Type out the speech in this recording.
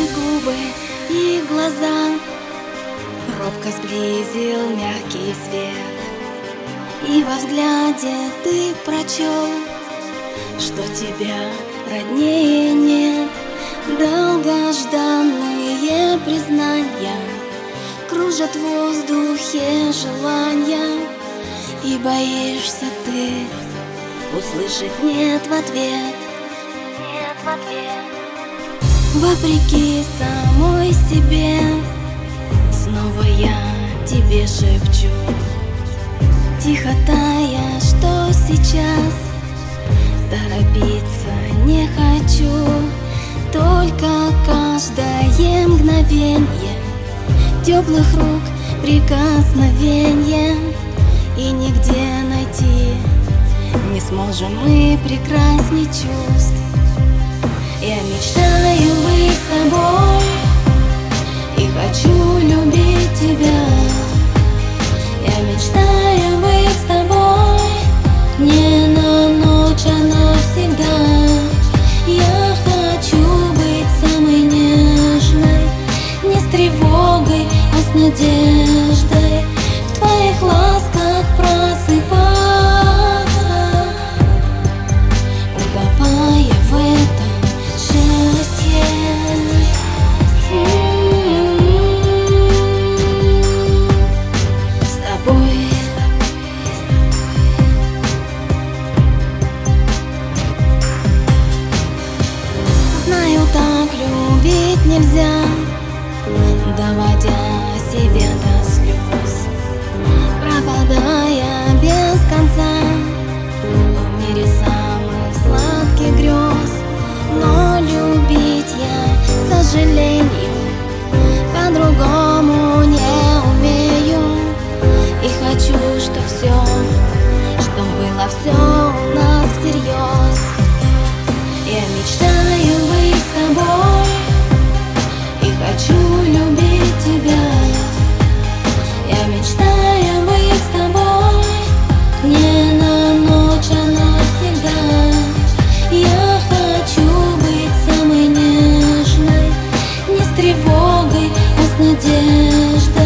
губы и глаза. Робко сблизил мягкий свет И во взгляде ты прочел Что тебя роднее нет. Долгожданные признания Кружат в воздухе желания И боишься ты услышать нет в ответ. Нет в ответ Вопреки самой себе Снова я тебе шепчу. Тихо тая, что сейчас Торопиться не хочу. Только каждое мгновенье Теплых рук прикосновенье. И нигде найти Не сможем мы прекрасней чувств Я мечтаю быть нельзя, доводя себя до ты, а с надеждой.